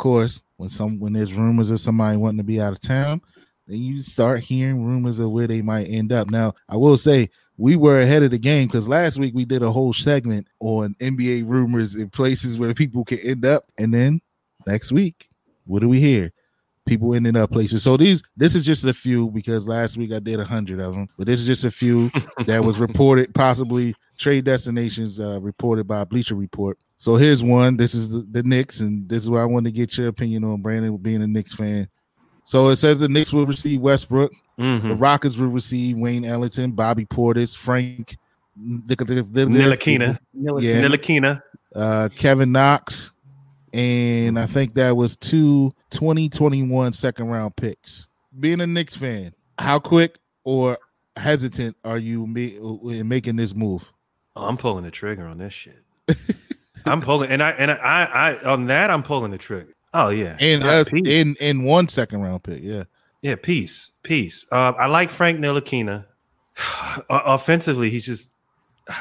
Course, when some when there's rumors of somebody wanting to be out of town, then you start hearing rumors of where they might end up. Now, I will say we were ahead of the game because last week we did a whole segment on NBA rumors and places where people can end up, and then next week, what do we hear? People ending up places. So these, this is just a few because last week I did a hundred of them, but this is just a few that was reported, possibly trade destinations uh, reported by Bleacher Report. So here's one. This is the, the Knicks, and this is what I want to get your opinion on, Brandon, being a Knicks fan. So it says the Knicks will receive Westbrook. Mhm. The Rockets will receive Wayne Ellington, Bobby Portis, Frank Ntilikina. Yeah. Ntilikina. uh, Kevin Knox, and I think that was two 2021 second round picks. Being a Knicks fan, how quick or hesitant are you in making this move? Oh, I'm pulling the trigger on this shit. I'm pulling, and I and I, I, on that I'm pulling the trigger. Oh yeah, And Uh, in in one second round pick, yeah. yeah, peace, peace. Uh, I like Frank Ntilikina. Offensively, he's just.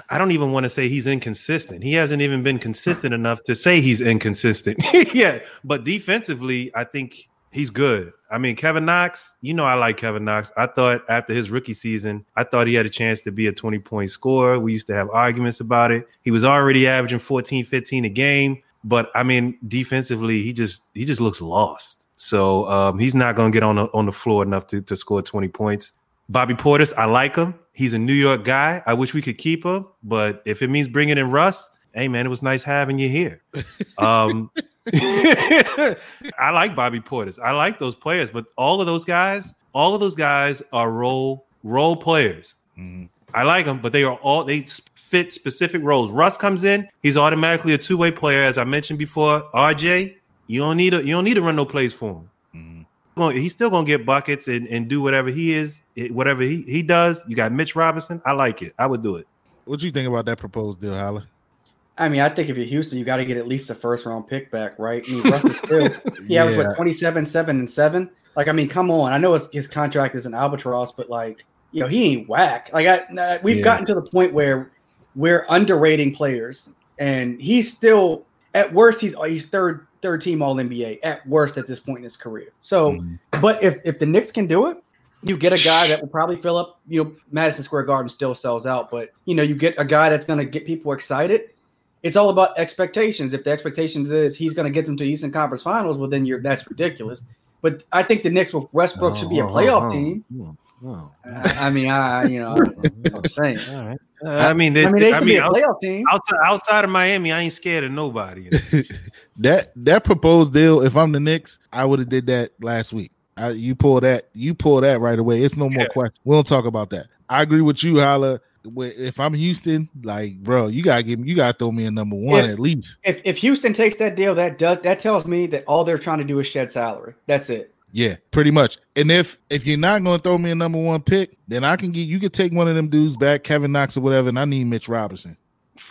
I don't even want to say he's inconsistent. He hasn't even been consistent enough to say he's inconsistent. yeah, but defensively, I think he's good. I mean, Kevin Knox, you know, I like Kevin Knox. I thought after his rookie season, I thought he had a chance to be a 20 point scorer. We used to have arguments about it. He was already averaging 14, 15 a game, but I mean, defensively, he just he just looks lost. So um, he's not going to get on the, on the floor enough to, to score 20 points. Bobby Portis, I like him. He's a New York guy. I wish we could keep him, but if it means bringing in Russ, hey man, it was nice having you here. Um, I like Bobby Portis. I like those players, but all of those guys, all of those guys are role role players. Mhm. I like them, but they are all they fit specific roles. Russ comes in, he's automatically a two way player, as I mentioned before. RJ, you don't need to you don't need to run no plays for him. Mhm. Well, he's still gonna get buckets and, and do whatever he is, whatever he, he does. You got Mitch Robinson. I like it. I would do it. What do you think about that proposed deal, Holla? I mean, I think if you're Houston, you got to get at least a first round pick back, right? I mean, Russ is still he averaged what 27, 7, and 7. Like, I mean, come on. I know his, his contract is an albatross, but like, you know, he ain't whack. Like, I we've Yeah. gotten to the point where we're underrating players, and he's still at worst he's he's third third team All NBA at worst at this point in his career. So, Mhm. but if if the Knicks can do it, you get a guy that will probably fill up. You know, Madison Square Garden still sells out, but you know, you get a guy that's going to get people excited. It's all about expectations. If the expectations is he's going to get them to the Eastern Conference Finals, well, then you're that's ridiculous. But I think the Knicks with Westbrook should be a Oh, oh, playoff oh, team. oh, oh. I I mean, I you know, I'm saying. All right. Uh, I mean, they, I mean, they I should mean, be a playoff team. outside, outside of Miami, I ain't scared of nobody. that that proposed deal, if I'm the Knicks, I would have did that last week. I, you pull that, you pull that right away. It's no more Yeah. question. We don't talk about that. I agree with you, Holla. Wi- If I'm Houston, like, bro, you gotta give me, you gotta throw me a number one Yeah. at least. If if Houston takes that deal, that does that tells me that all they're trying to do is shed salary. That's it. Yeah, pretty much. And if if you're not gonna throw me a number one pick, then I can get you could take one of them dudes back, Kevin Knox or whatever, and I need Mitch Robinson.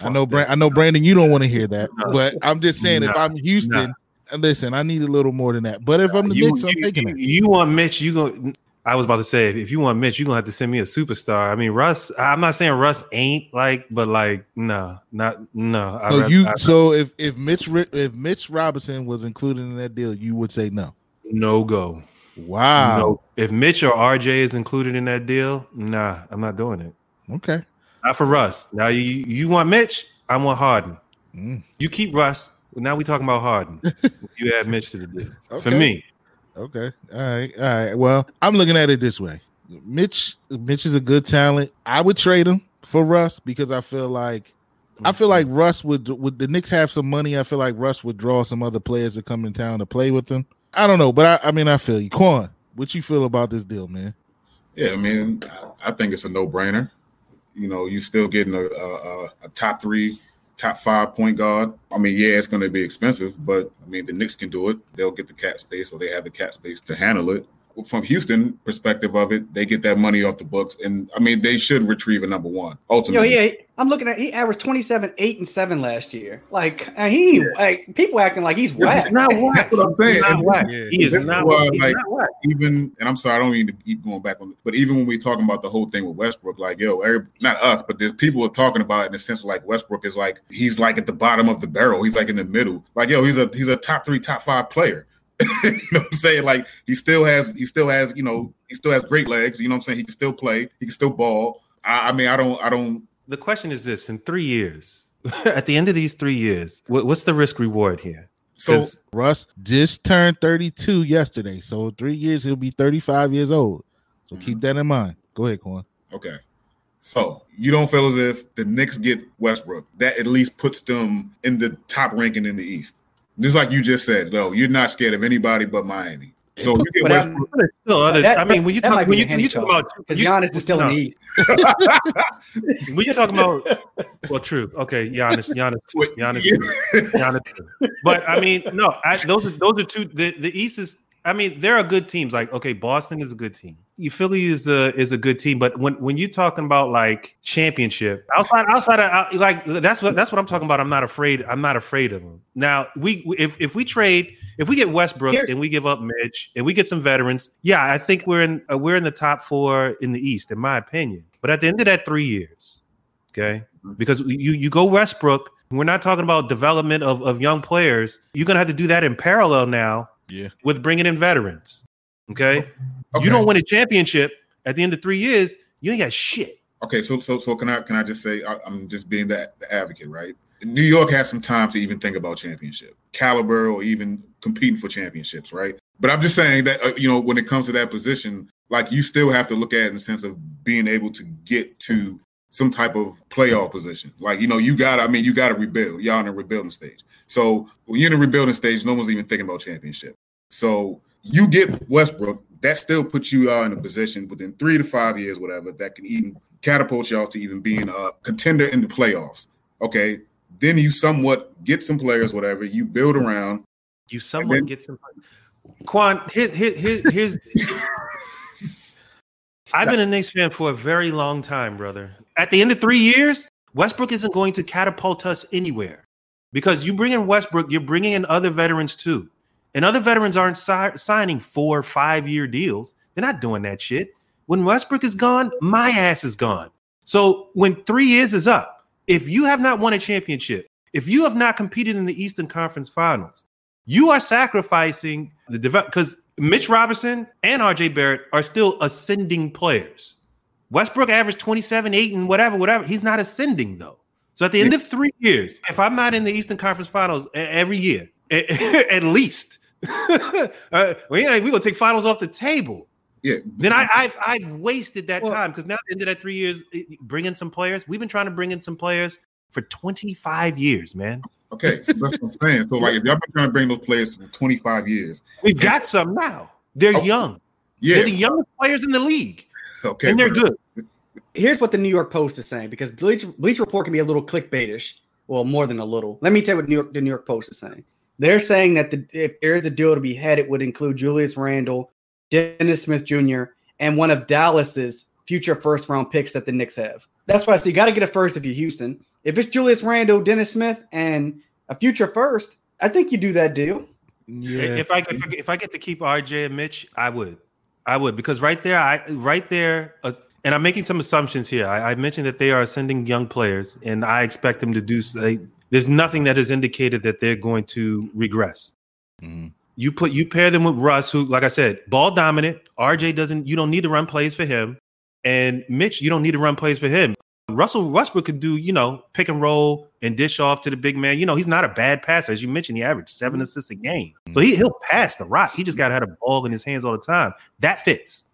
I know, Brand, I know, Brandon, you don't want to hear that, No. but I'm just saying, if I'm Houston, listen, I need a little more than that. But if I'm the you, Knicks, I'm you, taking you, it. you want Mitch? You go. I was about to say, if, you want Mitch, you're gonna have to send me a superstar. I mean, Russ. I'm not saying Russ ain't like, but like, no, not no. So rather- you, I'd- so if if Mitch if Mitch Robinson was included in that deal, you would say no. no go. Wow. No. If Mitch or RJ is included in that deal, nah, I'm not doing it. Okay. Not for Russ. Now you you want Mitch? I want Harden. Mm, You keep Russ. Now we talking about Harden. you add Mitch to the deal. For me, okay. All right. All right. Well, I'm looking at it this way. Mitch, Mitch is a good talent. I would trade him for Russ because I feel like I feel like mm-hmm. Russ would would the Knicks have some money. I feel like Russ would draw some other players to come in town to play with them. I don't know, but I, I mean I feel you. Quan, what you feel about this deal, man? Yeah, I mean, I- think it's a no-brainer. You know, you're still getting a, a, a- a top three, top five point guard. I mean, yeah, it's going to be expensive, but I mean, the Knicks can do it. They'll get the cap space, or they have the cap space to handle it. From Houston perspective of it, they get that money off the books, and I mean they should retrieve a number one Yo, ultimately. yeah, I'm looking at he averaged 27, 8, and 7 last year. Like and he like people acting like he's Yeah, whack. He's not whack. That's what I'm saying. He's not And whack. Yeah. He is This is not, why, he's like, not whack. even and I'm sorry, I don't mean to keep going back on, but even when we're talking about the whole thing with Westbrook, like yo, every, not us, but there's people are talking about it in the sense of like Westbrook is like he's like at the bottom of the barrel, he's like in the middle, like yo, he's a he's a top three, top five player. you know what I'm saying? Like he still has he still has you know he still has great legs. You know what I'm saying? He can still play, he can still ball. I, I mean, I don't I don't. The question is this: in three years, at the end of these three years, what, what's the risk reward here? So Russ just turned 32 yesterday. So three years he'll be 35 years old. So keep mm-hmm. that in mind. Go ahead, Quan. Okay. So you don't feel as if the Knicks get Westbrook. That at least puts them in the top ranking in the East. Just like you just said, though, you're not scared of anybody but Miami. So you get But I'm- still other. That- I mean, when you talk, when you, when you talk about because you- Giannis is still no, in the East. When you talking about, well, true. Okay, Giannis, Giannis, Wait, Giannis, yeah. Giannis. But I mean, no, I, those are those are two. The, the East is. I mean, there are good teams. Like, okay, Boston is a good team. You Philly is a is a good team. But when when you're talking about like championship outside outside of out- like that's what that's what I'm talking about. I'm not afraid. I'm not afraid of them. Now we if if we trade if we get Westbrook Here- and we give up Mitch and we get some veterans, yeah, I think we're in uh, we're in the top four in the East, in my opinion. But at the end of that three years, okay, because you you go Westbrook. We're not talking about development of, of young players. You're gonna have to do that in parallel now Yeah. with bringing in veterans. Okay, Okay. you don't win a championship at the end of three years. You ain't got shit. Okay, so so so can I can I just say I, I'm just being the, the advocate, right? New York has some time to even think about championship caliber or even competing for championships, right? But I'm just saying that uh, you know when it comes to that position, like you still have to look at it in the sense of being able to get to some type of playoff mm-hmm. position. Like you know you got I mean you got to rebuild. Y'all in a rebuilding stage. So when you're in a rebuilding stage, no one's even thinking about championship. So you get Westbrook, that still puts you all in a position within three to five years, whatever, that can even catapult y'all to even being a contender in the playoffs. Okay. Then you somewhat get some players, whatever, you build around. You somewhat then- get some. Quan, here's here, here, here's. I've been a Knicks fan for a very long time, brother. At the end of three years, Westbrook isn't going to catapult us anywhere because you bring in Westbrook, you're bringing in other veterans too, and other veterans aren't si- signing four, five year deals. They're not doing that shit. When Westbrook is gone, my ass is gone. So when three years is up, if you have not won a championship, if you have not competed in the Eastern Conference Finals, you are sacrificing the develop because Mitch Robinson and RJ Barrett are still ascending players. Westbrook averaged 27, 8, and whatever, whatever. He's not ascending though. So at the end of three years, if I'm not in the Eastern Conference Finals every year, at least, uh, we ain't- we gonna take finals off the table. Yeah. Then I, I've I've wasted that Well- time because now at the end of that three years, it- bring in some players. We've been trying to bring in some players for 25 years, man. Okay. So that's what I'm saying. So, like, if y'all been trying to bring those players for 25 years, We've got some now. They're Oh, young. yeah. They're the youngest players in the league, Okay. and they're good. Here's what the New York Post is saying because Bleach, Bleach Report can be a little clickbaitish. Well, more than a little. Let me tell you what New York, the New York Post is saying. They're saying that the, if there is a deal to be had, it would include Julius Randle, Dennis Smith Jr., and one of Dallas's future first round picks that the Knicks have. That's why I say you got to get a first if you're Houston. If it's Julius Randle, Dennis Smith, and a future first, I think you do that deal. Yeah. If I, if I if I get to keep RJ and Mitch, I would, I would because right there, I right there, uh, and I'm making some assumptions here. I, I mentioned that they are ascending young players, and I expect them to do. They, there's nothing that has indicated that they're going to regress. Mhm. You put you pair them with Russ, who, like I said, ball dominant. RJ doesn't. You don't need to run plays for him, and Mitch, you don't need to run plays for him. Russell Westbrook could do, you know, pick and roll and dish off to the big man. You know, he's not a bad passer. As you mentioned, he averaged seven mm-hmm. assists a game. Mm-hmm. So he, he'll pass the rock. He just mm-hmm. got to have a ball in his hands all the time. That fits.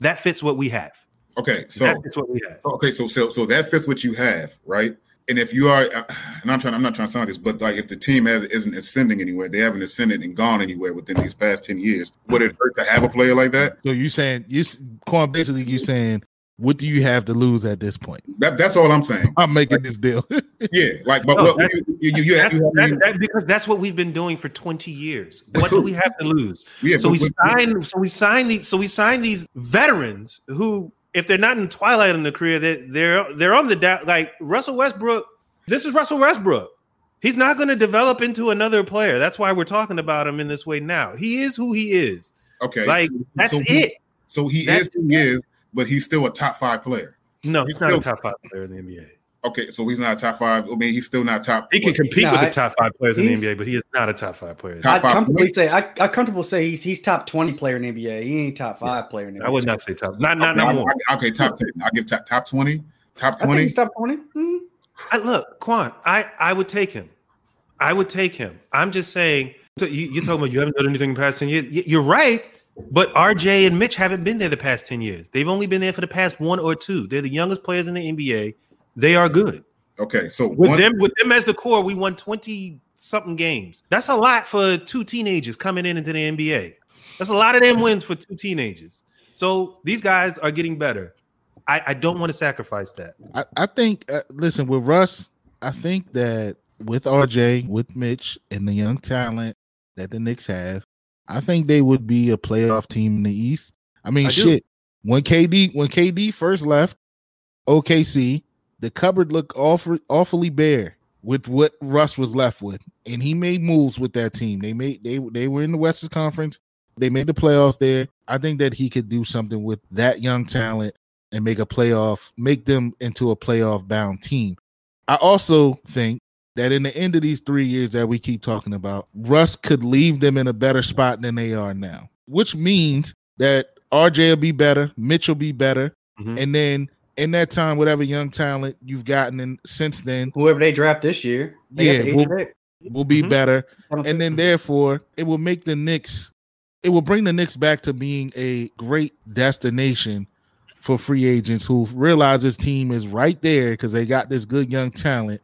That fits what we have. Okay. So, that fits what we have. okay. So, so, so that fits what you have, right? And if you are, uh, and I'm trying, I'm not trying to sound like this, but like if the team has isn't ascending anywhere, they haven't ascended and gone anywhere within these past ten years. Would it hurt to have a player like that? So you saying you s- Quan basically you saying what do you have to lose at this point? That, that's all I'm saying. I'm making this deal. Yeah, like, but No, what, that- you, you, you, you, That's- you- that- that- because that's what we've been doing for 20 years. What do we have to lose? yeah, so but- we but- sign so we sign these so we sign these veterans who if they're not in twilight in the career they they're they're on the da- like Russell Westbrook this is Russell Westbrook he's not going to develop into another player that's why we're talking about him in this way now he is who he is okay, like so- that's so he- it So he That's is who he is, but he's still a top five player. no he's not a top 5 player in the NBA Okay, so he's not a top five. I mean, he's still not top. he can what, compete No, with I- the top 5 players in the NBA but he is not a top 5 player Top I'd five comfortably players? say I I comfortable say he's he's top twenty player in the NBA. He ain't top five player in the NBA. I would not say top not not, okay, not I- more I- okay, top ten. I'll give top top twenty. Top I think twenty. he's top twenty. Hmm. I, look, Quan, I, I would take him. I would take him. I'm just saying. So you, you're talking about you haven't done anything in the past ten years. You're right, but RJ and Mitch haven't been there the past ten years. They've only been there for the past one or two. They're the youngest players in the NBA. They are good. Okay, so With one, them, with them as the core, we won twenty something games. That's a lot for two teenagers coming in into the NBA. That's a lot of them wins for two teenagers. So these guys are getting better. I, I don't want to sacrifice that. I, I think uh, listen with Russ, I think that with RJ, with Mitch, and the young talent that the Knicks have, I think they would be a playoff team in the East. I mean, I do. shit. When KD when KD first left OKC, the cupboard looked awful, awfully bare with what Russ was left with, and he made moves with that team. They made they they were in the Western Conference. They made the playoffs there. I think that he could do something with that young talent and make a playoff, make them into a playoff bound team. I also think that in the end of these three years that we keep talking about, Russ could leave them in a better spot than they are now, which means that RJ will be better, Mitch will be better, Mhm. and then in that time, whatever young talent you've gotten in since then Whoever they draft this year, Yeah, we'll- will be Mhm. better, and then therefore it will make the Knicks, it will bring the Knicks back to being a great destination for free agents who realize this team is right there because they got this good young talent.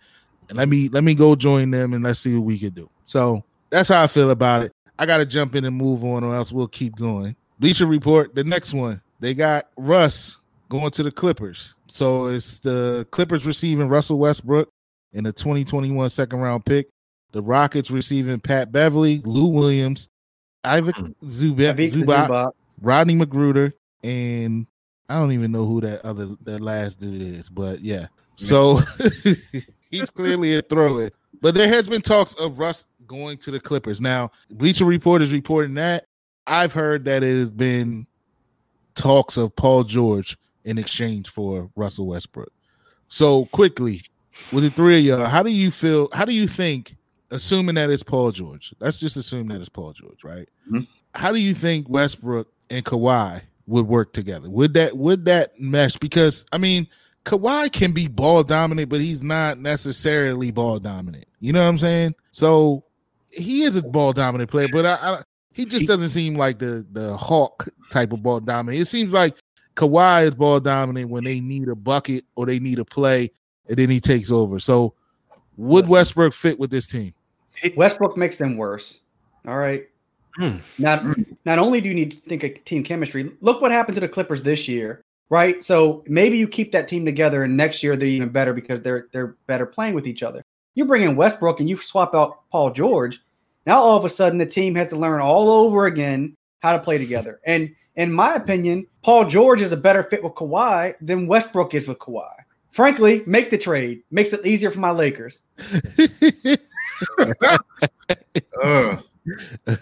Let me let me go join them and let's see what we can do. So that's how I feel about it. I got to jump in and move on, or else we'll keep going. Bleacher Report, the next one, they got Russ going to the Clippers. So it's the Clippers receiving Russell Westbrook in the 2021 second round pick. The Rockets receiving Pat Beverley, Lou Williams, Ivan Zubac, Zubac, Zubac. Rodney McGruder, and I don't even know who that other that last dude is, but yeah. So he's clearly a thrower. But there has been talks of Russ going to the Clippers. Now, Bleacher Report is reporting that. I've heard that it has been talks of Paul George in exchange for Russell Westbrook. So quickly, with the three of y'all, how do you feel? How do you think, assuming that it's Paul George? Let's just assume that it's Paul George, right? Mhm. How do you think Westbrook and Kawhi would work together? Would that would that mesh? Because I mean, Kawhi can be ball dominant, but he's not necessarily ball dominant. You know what I'm saying? So he is a ball dominant player, but I, I he just doesn't seem like the the Hawk type of ball dominant. It seems like Kawhi is ball dominant when they need a bucket or they need a play, and then he takes over. So would Westbrook fit with this team? Westbrook makes them worse. All right. Hmm. Not not only do you need to think of team chemistry, look what happened to the Clippers this year, right? So maybe you keep that team together, and next year they're even better because they're they're better playing with each other. You bring in Westbrook and you swap out Paul George. Now all of a sudden the team has to learn all over again how to play together. And in my opinion, Paul George is a better fit with Kawhi than Westbrook is with Kawhi. Frankly, make the trade. Makes it easier for my Lakers. uh,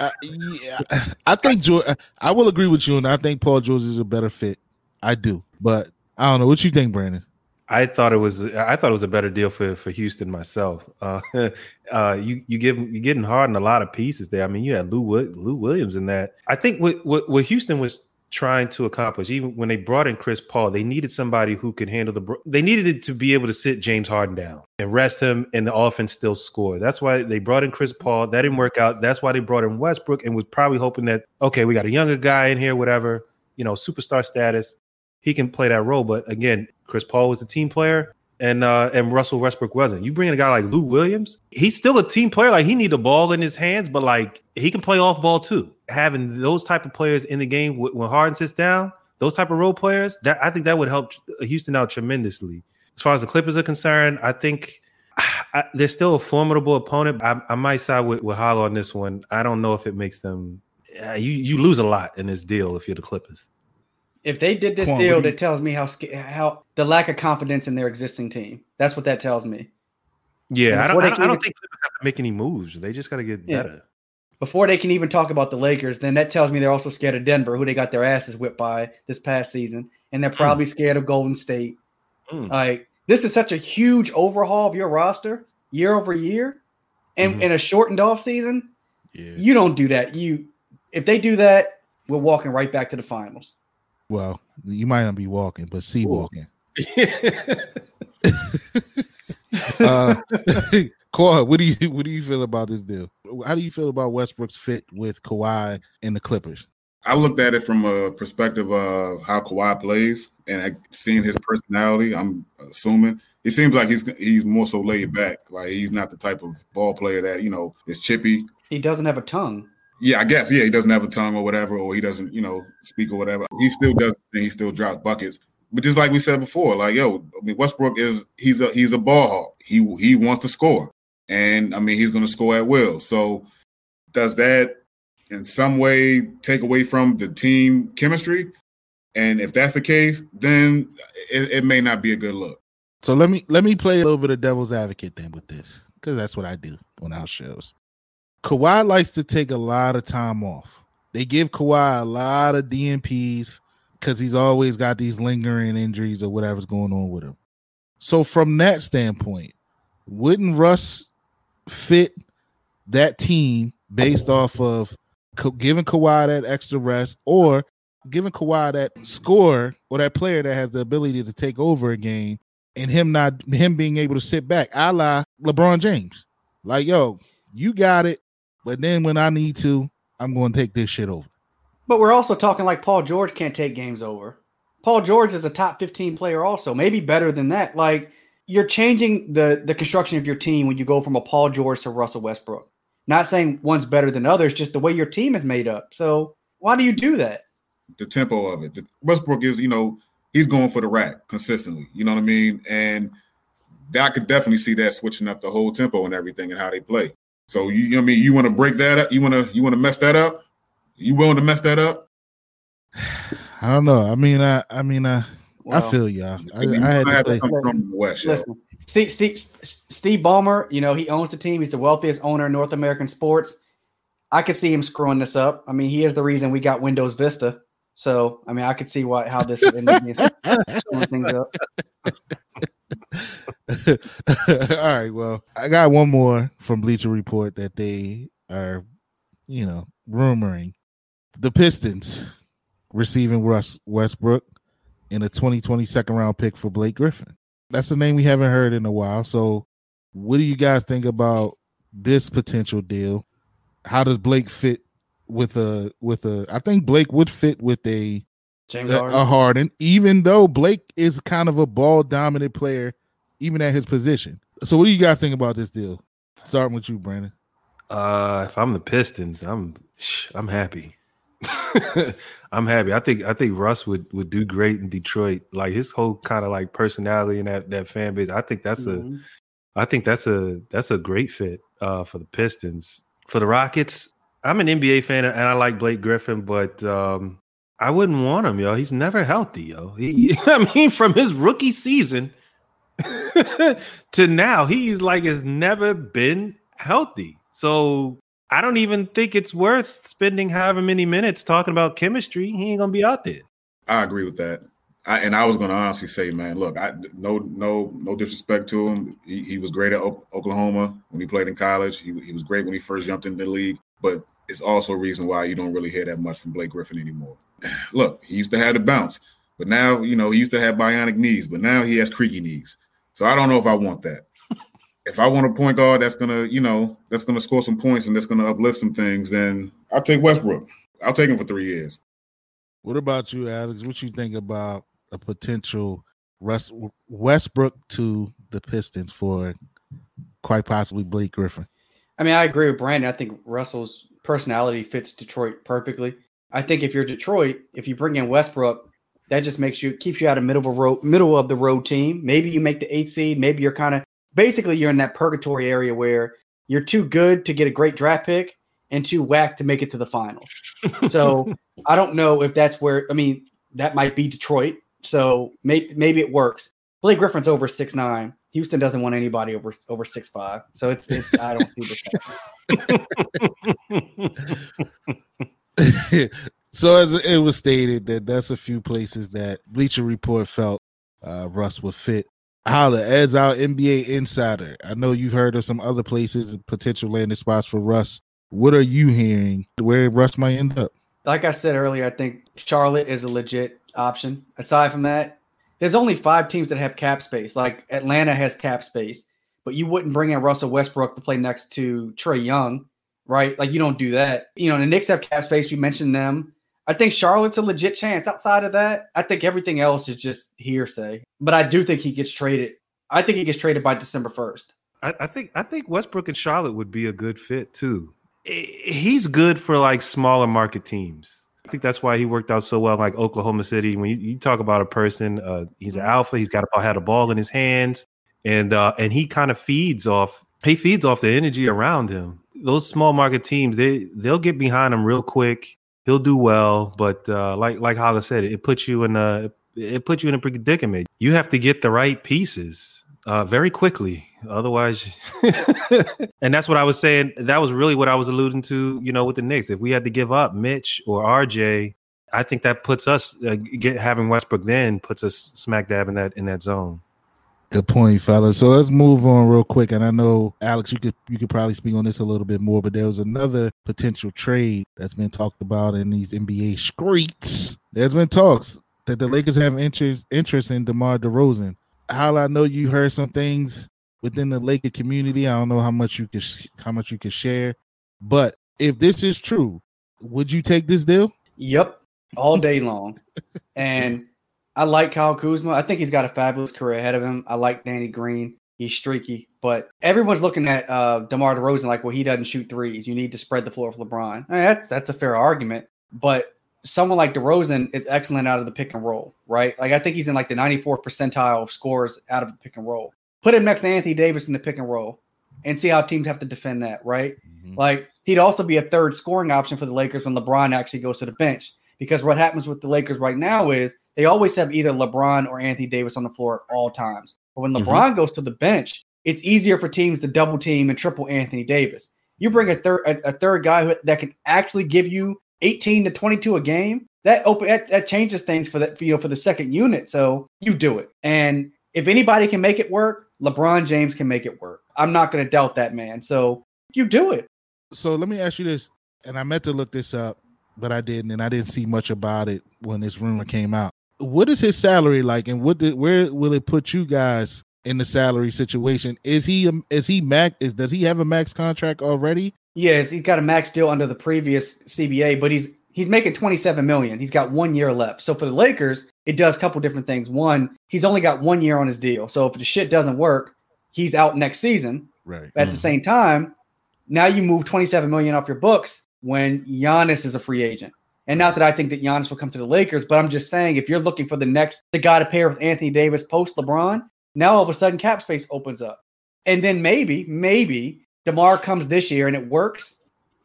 Uh, yeah, I think George. I will agree with you, and I think Paul George is a better fit. I do, but I don't know what you think, Brandon. I thought it was I thought it was a better deal for for Houston myself. Uh, uh, you you give you're getting hard in a lot of pieces there. I mean, you had Lou Lou Williams in that. I think what, what what Houston was trying to accomplish, even when they brought in Chris Paul, they needed somebody who could handle the. They needed it to be able to sit James Harden down and rest him, and the offense still score. That's why they brought in Chris Paul. That didn't work out. That's why they brought in Westbrook, and was probably hoping that okay, we got a younger guy in here, whatever, you know, superstar status he can play that role. But again, Chris Paul was the team player, and uh, and Russell Westbrook wasn't. You bring in a guy like Lou Williams, he's still a team player. Like he need the ball in his hands, but like he can play off ball too. Having those type of players in the game when Harden sits down, those type of role players, that I think that would help Houston out tremendously. As far as the Clippers are concerned, I think I, they're still a formidable opponent. I, I might side with, with Holla on this one. I don't know if it makes them. Uh, you you lose a lot in this deal if you're the Clippers. If they did this Quan, deal, what do that tells me how how the lack of confidence in their existing team. That's what that tells me. Yeah, I don't. I don't, I don't think Clippers have to make any moves. They just got to get Yeah. better. Before they can even talk about the Lakers, then that tells me they're also scared of Denver, who they got their asses whipped by this past season, and they're probably scared of Golden State. Mm. Like this is such a huge overhaul of your roster year over year, and Mhm. in a shortened off season, Yeah. you don't do that. You if they do that, we're walking right back to the finals. Well, you might not be walking, but see walking. Uh, Cora, what do you what do you feel about this deal? How do you feel about Westbrook's fit with Kawhi and the Clippers? I looked at it from a perspective of how Kawhi plays and seeing his personality. I'm assuming it seems like he's he's more so laid back. Like he's not the type of ball player that you know is chippy. He doesn't have a tongue. Yeah, I guess. Yeah, he doesn't have a tongue or whatever, or he doesn't, you know, speak or whatever. He still does, and he still drops buckets. But just like we said before, like yo, I mean, Westbrook is he's a he's a ball hawk. He he wants to score, and I mean he's going to score at will. So does that in some way take away from the team chemistry? And if that's the case, then it, it may not be a good look. So let me let me play a little bit of devil's advocate then with this, because that's what I do on our shows. Kawhi likes to take a lot of time off. They give Kawhi a lot of DNPs because he's always got these lingering injuries or whatever's going on with him. So from that standpoint, wouldn't Russ fit that team based off of giving Kawhi that extra rest or giving Kawhi that score or that player that has the ability to take over a game and him not him being able to sit back, a la LeBron James. Like, yo, you got it, but then when I need to, I'm going to take this shit over. But we're also talking like Paul George can't take games over. Paul George is a top 15 player also, maybe better than that. Like you're changing the the construction of your team when you go from a Paul George to Russell Westbrook. Not saying one's better than others, just the way your team is made up. So why do you do that? the tempo of it. The, Westbrook is, you know, he's going for the rack consistently. You know what I mean? And I could definitely see that switching up the whole tempo and everything and how they play. So you, you know what I mean? You want to break that up? You want to you want to mess that up? You willing to mess that up? I don't know. I mean, I I mean, I, I feel y'all. I, mean, I had gonna to have to come from the West. Listen, Steve, Steve, Steve Ballmer, you know, he owns the team. He's the wealthiest owner in North American sports. I could see him screwing this up. I mean, he is the reason we got Windows Vista. So, I mean, I could see why how this would end up screwing things up. All right. Well, I got one more from Bleacher Report that they are, you know, rumoring the Pistons receiving Russ Westbrook in a 2020 second round pick for Blake Griffin. That's a name we haven't heard in a while. So, what do you guys think about this potential deal? How does Blake fit with a with a? I think Blake would fit with a James a, Harden. a Harden, even though Blake is kind of a ball dominant player, even at his position. So, what do you guys think about this deal? Starting with you, Brandon. Uh, if I'm the Pistons, I'm sh- I'm happy. I'm happy. I think I think Russ would would do great in Detroit. Like his whole kind of like personality and that that fan base. I think that's a Mhm. I think that's a that's a great fit uh, for the Pistons. For the Rockets, I'm an NBA fan and I like Blake Griffin, but um, I wouldn't want him, yo. He's never healthy, yo. He, I mean, from his rookie season to now, he's like has never been healthy. So I don't even think it's worth spending however many minutes talking about chemistry. He ain't gonna be out there. I agree with that. I, and I was going to honestly say, man, look, I no no no disrespect to him. He, he was great at O- Oklahoma when he played in college. He, he was great when he first jumped into the league. But it's also a reason why you don't really hear that much from Blake Griffin anymore. Look, he used to have the bounce, but now you know he used to have bionic knees, but now he has creaky knees. So I don't know if I want that. If I want a point guard that's gonna, you know, that's gonna score some points and that's gonna uplift some things, then I'll take Westbrook. I'll take him for three years. What about you, Alex? What you think about a potential Russ Westbrook to the Pistons for quite possibly Blake Griffin? I mean, I agree with Brandon. I think Russell's personality fits Detroit perfectly. I think if you're Detroit, if you bring in Westbrook, That just makes you keeps you out of middle of a road, middle of the road team. Maybe you make the eight seed. Maybe you're kind of basically you're in that purgatory area where you're too good to get a great draft pick and too whack to make it to the finals. So I don't know if that's where. I mean, that might be Detroit. So may, maybe it works. Blake Griffin's over six nine. Houston doesn't want anybody over over six five. So it's, it's I don't see this. so as it was stated that that's a few places that Bleacher Report felt uh, Russ would fit. Holla, as our NBA insider, I know you've heard of some other places potential landing spots for Russ. What are you hearing where Russ might end up? Like I said earlier, I think Charlotte is a legit option. Aside from that, there's only five teams that have cap space. Like Atlanta has cap space, but you wouldn't bring in Russell Westbrook to play next to Trae Young, right? Like you don't do that. You know, the Knicks have cap space. We mentioned them. I think Charlotte's a legit chance. Outside of that, I think everything else is just hearsay. But I do think he gets traded. I think he gets traded by December first. I, I think I think Westbrook and Charlotte would be a good fit too. He's good for like smaller market teams. I think that's why he worked out so well, like Oklahoma City. When you, you talk about a person, uh, he's an alpha. He's got a, had a ball in his hands, and uh, and he kind of feeds off. He feeds off the energy around him. Those small market teams, they they'll get behind him real quick. He'll do well, but uh, like like Holla said, it puts you in a it puts you in a predicament. You have to get the right pieces uh, very quickly. Otherwise, and that's what I was saying. That was really what I was alluding to. You know, with the Knicks, if we had to give up Mitch or RJ, I think that puts us uh, get having Westbrook then puts us smack dab in that in that zone. Good point, fellas. So let's move on real quick. And I know Alex, you could you could probably speak on this a little bit more, but there was another potential trade that's been talked about in these NBA streets. There's been talks that the Lakers have interest interest in DeMar DeRozan. How I know you heard some things within the Laker community. I don't know how much you could how much you could share, but if this is true, would you take this deal? Yep, all day long. and I like Kyle Kuzma. I think he's got a fabulous career ahead of him. I like Danny Green. He's streaky, but everyone's looking at uh, DeMar DeRozan like, well, he doesn't shoot threes. You need to spread the floor for LeBron. I mean, that's that's a fair argument, but someone like DeRozan is excellent out of the pick and roll, right? Like I think he's in like the 94th percentile of scores out of the pick and roll. Put him next to Anthony Davis in the pick and roll and see how teams have to defend that, right? Mm-hmm. Like he'd also be a third scoring option for the Lakers when LeBron actually goes to the bench. Because what happens with the Lakers right now is they always have either LeBron or Anthony Davis on the floor at all times. But when mm-hmm. LeBron mm-hmm. goes to the bench, it's easier for teams to double team and triple Anthony Davis. You bring a third a, a third guy who, that can actually give you 18 to 22 a game, that open that, that changes things for that for, you know for the second unit. So you do it. And if anybody can make it work, LeBron James can make it work. I'm not going to doubt that man. So you do it. So let me ask you this, and I meant to look this up, but I didn't, and I didn't see much about it when this rumor came out. What is his salary like, and what did, where will it put you guys in the salary situation? Is he is he max? Is does he have a max contract already? Yes, he's got a max deal under the previous CBA, but he's he's making 27 million. He's got one year left. So for the Lakers, it does a couple different things. One, he's only got one year on his deal. So if the shit doesn't work, he's out next season. Right. But at mm. the same time, now you move 27 million off your books when Giannis is a free agent. And not that I think that Giannis will come to the Lakers, but I'm just saying if you're looking for the next the guy to pair with Anthony Davis post LeBron, now all of a sudden cap space opens up. And then maybe, maybe DeMar comes this year and it works,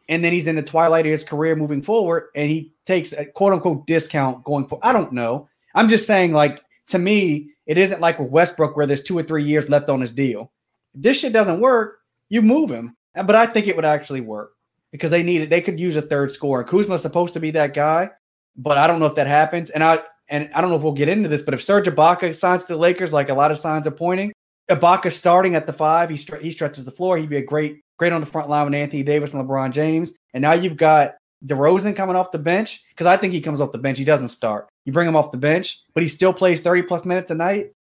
and then he's in the twilight of his career moving forward, and he takes a quote unquote discount going for. I don't know. I'm just saying, like to me, it isn't like with Westbrook where there's two or three years left on his deal. If this shit doesn't work, you move him. But I think it would actually work because they needed they could use a third score. Kuzma's supposed to be that guy, but I don't know if that happens. And I and I don't know if we'll get into this, but if Serge Ibaka signs to the Lakers, like a lot of signs are pointing, Ibaka starting at the five, he stre- he stretches the floor. He'd be a great great on the front line with Anthony Davis and LeBron James. And now you've got DeRozan coming off the bench because I think he comes off the bench. He doesn't start. You bring him off the bench, but he still plays 30 plus minutes a night.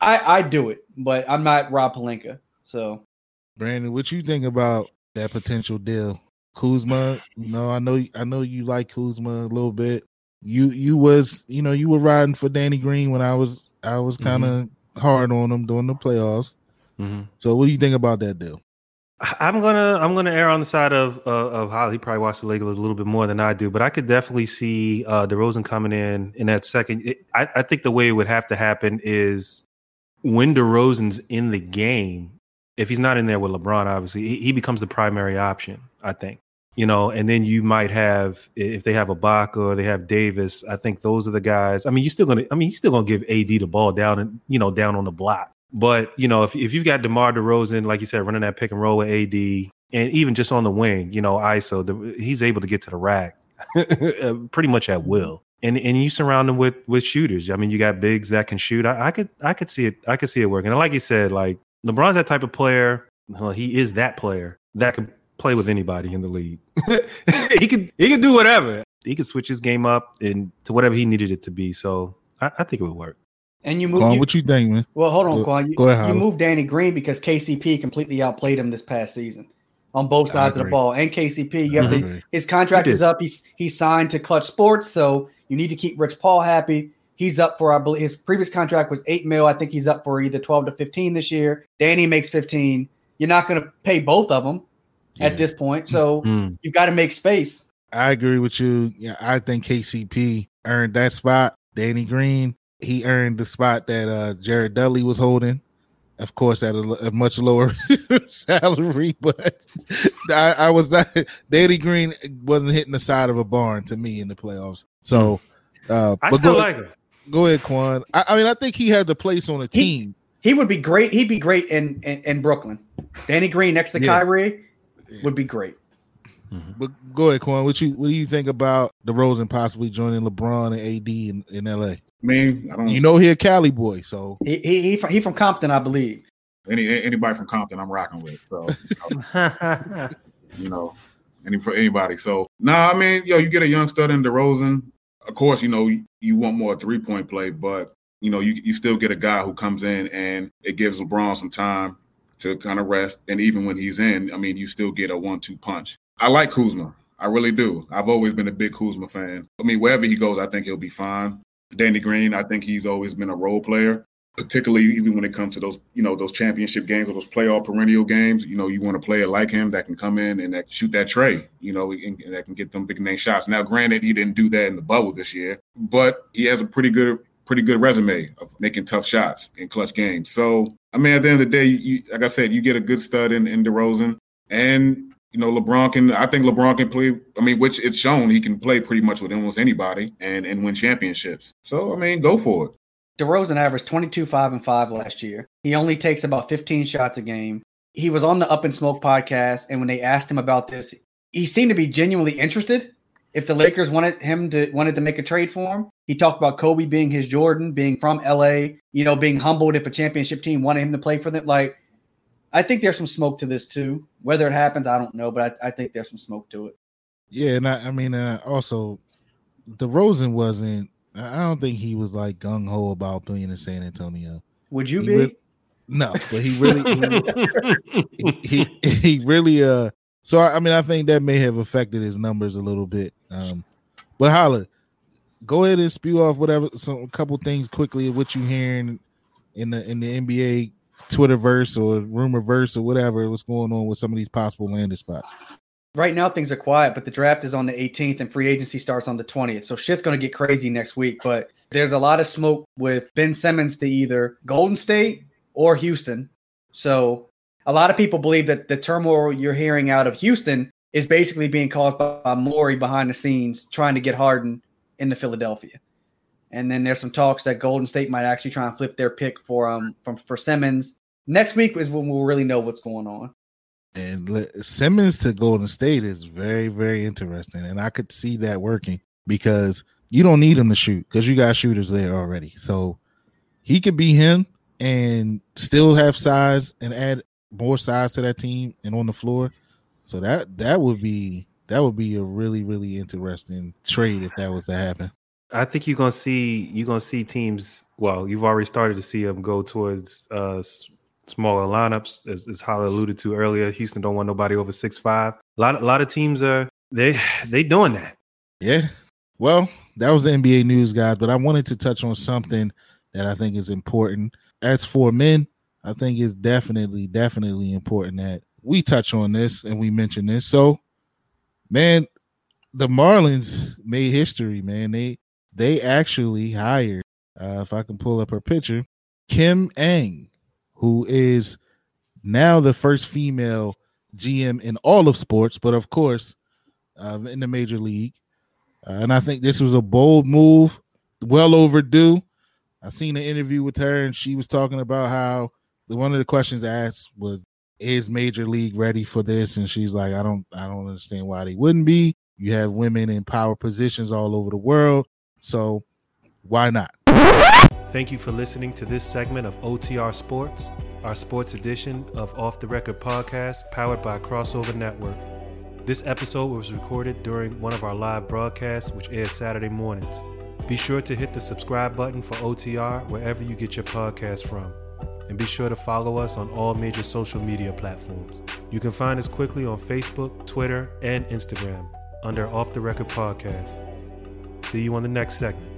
I I do it, but I'm not Rob Pelinka. So, Brandon, what you think about that potential deal? Kuzma, you know, I know I know you like Kuzma a little bit. You you was you know you were riding for Danny Green when I was I was kind of mm-hmm hard on him during the playoffs. Mm-hmm. So, what do you think about that deal? I'm gonna I'm gonna err on the side of uh, of Holly. He probably watched the league a little bit more than I do, but I could definitely see uh, DeRozan coming in in that second. It, I, I think the way it would have to happen is when DeRozan's in the game. If he's not in there with LeBron, obviously he, he becomes the primary option. I think you know, and then you might have if they have a Ibaka or they have Davis. I think those are the guys. I mean, you're still gonna. I mean, he's still gonna give AD the ball down and you know down on the block. But you know, if if you've got DeMar DeRozan, like you said, running that pick and roll with AD, and even just on the wing, you know, ISO, the, he's able to get to the rack pretty much at will. And and you surround him with with shooters. I mean, you got bigs that can shoot. I, I could I could see it. I could see it working. And like you said, like LeBron's that type of player. Well, he is that player that can play with anybody in the league. he could he could do whatever. He could switch his game up and to whatever he needed it to be. So I, I think it would work. And you move. Quan, you, what you think, man? well, hold on, Go- Quan. You, go ahead, you move Danny Green because KCP completely outplayed him this past season on both sides of the ball. And KCP, you have I the, his contract is up. He's he's signed to Klutch Sports, so you need to keep Rich Paul happy. He's up for I believe his previous contract was eight mil. I think he's up for either twelve to fifteen this year. Danny makes fifteen. You're not going to pay both of them Yeah. at this point, so Mm. you've got to make space. I agree with you. Yeah, I think KCP earned that spot. Danny Green, he earned the spot that uh Jared Dudley was holding. Of course, at a much lower salary, but I, I was not. Danny Green wasn't hitting the side of a barn to me in the playoffs. So, uh, I but still go, like him. go ahead, Quan. I, I mean, I think he had the place on the He- team. He would be great. He'd be great in in, in Brooklyn. Danny Green next to Yeah. Kyrie would be great. Mm-hmm. But go ahead, Quan. What you what do you think about DeRozan possibly joining LeBron and AD in, in LA? I mean, I don't You know, he a Cali boy, so He he he from, he from Compton, I believe. any anybody from Compton I'm rocking with. So you know, any for anybody. So no, nah, I mean, yo, you get a young stud in DeRozan. Of course, you know you want more three point play, but you know you you still get a guy who comes in and it gives LeBron some time to kind of rest. And even when he's in, I mean, you still get a one two punch. I like Kuzma. I really do. I've always been a big Kuzma fan. I mean, wherever he goes, I think he'll be fine. Danny Green, I think he's always been a role player particularly even when it comes to those, you know, those championship games or those playoff perennial games, you know, you want a player like him that can come in and that shoot that trey, you know, and, and that can get them big name shots. Now, granted, he didn't do that in the bubble this year, but he has a pretty good, pretty good resume of making tough shots in clutch games. So, I mean, at the end of the day, you, like I said, you get a good stud in, in DeRozan, and you know, LeBron can. I think LeBron can play. I mean, which it's shown he can play pretty much with almost anybody and and win championships. So, I mean, go for it. DeRozan averaged 22, 5, and 5 last year. He only takes about 15 shots a game. He was on the All the Smoke podcast, and when they asked him about this, he seemed to be genuinely interested. If the Lakers wanted him to wanted to make a trade for him, he talked about Kobe being his Jordan, being from LA, you know, being humbled if a championship team wanted him to play for them. Like, I think there's some smoke to this too. Whether it happens, I don't know, but I, I think there's some smoke to it. Yeah, and I, I mean, uh, also, DeRozan wasn't. I don't think he was like gung ho about being in San Antonio. Would you He be? re- No, but he really, he, he he really. Uh, so I, mean, I think that may have affected his numbers a little bit. Um, but holla, go ahead and spew off whatever some a couple things quickly of what you hearing in the in the NBA Twitterverse or rumorverse or whatever. What's going on with some of these possible landing spots? Right now, things are quiet, but the draft is on the 18th and free agency starts on the 20th. So shit's going to get crazy next week. But there's a lot of smoke with Ben Simmons to either Golden State or Houston. So a lot of people believe that the turmoil you're hearing out of Houston is basically being caused by, by Morey behind the scenes trying to get Harden into Philadelphia. And then there's some talks that Golden State might actually try and flip their pick for um from for Simmons. Next week is when we'll really know what's going on. And Simmons to Golden State is very, very interesting. And I could see that working because you don't need him to shoot because you got shooters there already. So he could be him and still have size and add more size to that team and on the floor. So that that would be that would be a really, really interesting trade if that was to happen. I think you're gonna see you're gonna see teams. Well, you've already started to see them go towards uh, smaller lineups, as, as Holly alluded to earlier. Houston don't want nobody over six five. A lot, a lot of teams are they they doing that. Yeah. Well, that was the NBA news, guys. But I wanted to touch on something that I think is important. As for men, I think it's definitely, definitely important that we touch on this and we mention this. So, man, the Marlins made history, man. They they actually hired, uh, if I can pull up her picture, Kim Ng, who is now the first female GM in all of sports, but of course, uh, in the major league. Uh, and I think this was a bold move, well overdue. I seen an interview with her, and she was talking about how one of the questions asked was, "Is Major League ready for this?" And she's like, "I don't, I don't understand why they wouldn't be. You have women in power positions all over the world, so why not?" Thank you for listening to this segment of OTR Sports, our sports edition of Off the Record podcast powered by Crossover Network. This episode was recorded during one of our live broadcasts, which airs Saturday mornings. Be sure to hit the subscribe button for OTR wherever you get your podcast from. And be sure to follow us on all major social media platforms. You can find us quickly on Facebook, Twitter, and Instagram under Off the Record Podcast. See you on the next segment.